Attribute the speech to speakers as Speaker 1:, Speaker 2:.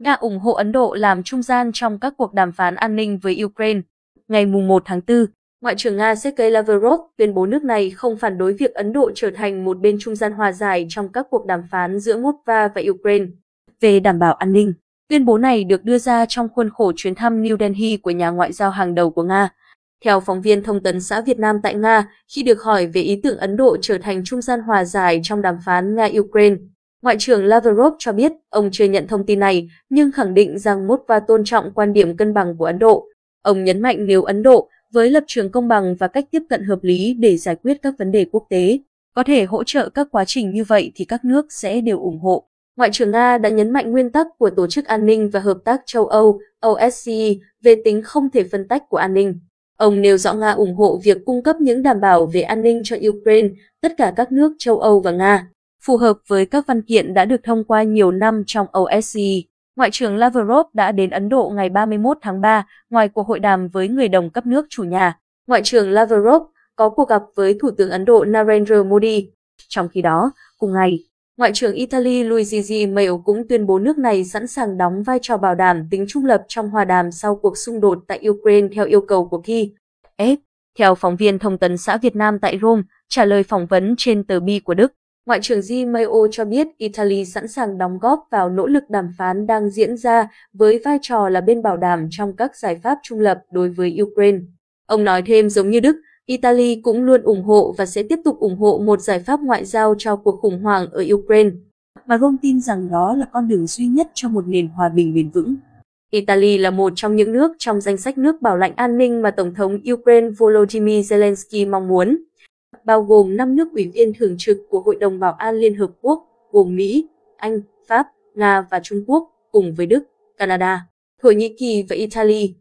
Speaker 1: Nga ủng hộ Ấn Độ làm trung gian trong các cuộc đàm phán an ninh với Ukraine. Ngày 1 tháng 4, Ngoại trưởng Nga Sergei Lavrov tuyên bố nước này không phản đối việc Ấn Độ trở thành một bên trung gian hòa giải trong các cuộc đàm phán giữa Moscow và Ukraine về đảm bảo an ninh. Tuyên bố này được đưa ra trong khuôn khổ chuyến thăm New Delhi của nhà ngoại giao hàng đầu của Nga. Theo phóng viên thông tấn xã Việt Nam tại Nga, khi được hỏi về ý tưởng Ấn Độ trở thành trung gian hòa giải trong đàm phán Nga-Ukraine, Ngoại trưởng Lavrov cho biết ông chưa nhận thông tin này, nhưng khẳng định rằng Moscow tôn trọng quan điểm cân bằng của Ấn Độ. Ông nhấn mạnh nếu Ấn Độ, với lập trường công bằng và cách tiếp cận hợp lý để giải quyết các vấn đề quốc tế, có thể hỗ trợ các quá trình như vậy thì các nước sẽ đều ủng hộ. Ngoại trưởng Nga đã nhấn mạnh nguyên tắc của Tổ chức An ninh và Hợp tác châu Âu OSCE về tính không thể phân tách của an ninh. Ông nêu rõ Nga ủng hộ việc cung cấp những đảm bảo về an ninh cho Ukraine, tất cả các nước châu Âu và Nga, phù hợp với các văn kiện đã được thông qua nhiều năm trong OSCE. Ngoại trưởng Lavrov đã đến Ấn Độ ngày 31 tháng 3, ngoài cuộc hội đàm với người đồng cấp nước chủ nhà. Ngoại trưởng Lavrov có cuộc gặp với Thủ tướng Ấn Độ Narendra Modi. Trong khi đó, cùng ngày, Ngoại trưởng Italy Luigi Maio cũng tuyên bố nước này sẵn sàng đóng vai trò bảo đảm tính trung lập trong hòa đàm sau cuộc xung đột tại Ukraine theo yêu cầu của Kiev. Theo phóng viên thông tấn xã Việt Nam tại Rome, trả lời phỏng vấn trên tờ Bi của Đức, Ngoại trưởng Di Maio cho biết Italy sẵn sàng đóng góp vào nỗ lực đàm phán đang diễn ra với vai trò là bên bảo đảm trong các giải pháp trung lập đối với Ukraine. Ông nói thêm giống như Đức, Italy cũng luôn ủng hộ và sẽ tiếp tục ủng hộ một giải pháp ngoại giao cho cuộc khủng hoảng ở Ukraine. Mà Rome tin rằng đó là con đường duy nhất cho một nền hòa bình bền vững. Italy là một trong những nước trong danh sách nước bảo lãnh an ninh mà Tổng thống Ukraine Volodymyr Zelensky mong muốn bao gồm 5 nước ủy viên thường trực của Hội đồng Bảo an Liên Hợp Quốc, gồm Mỹ, Anh, Pháp, Nga và Trung Quốc, cùng với Đức, Canada, Thổ Nhĩ Kỳ và Italy.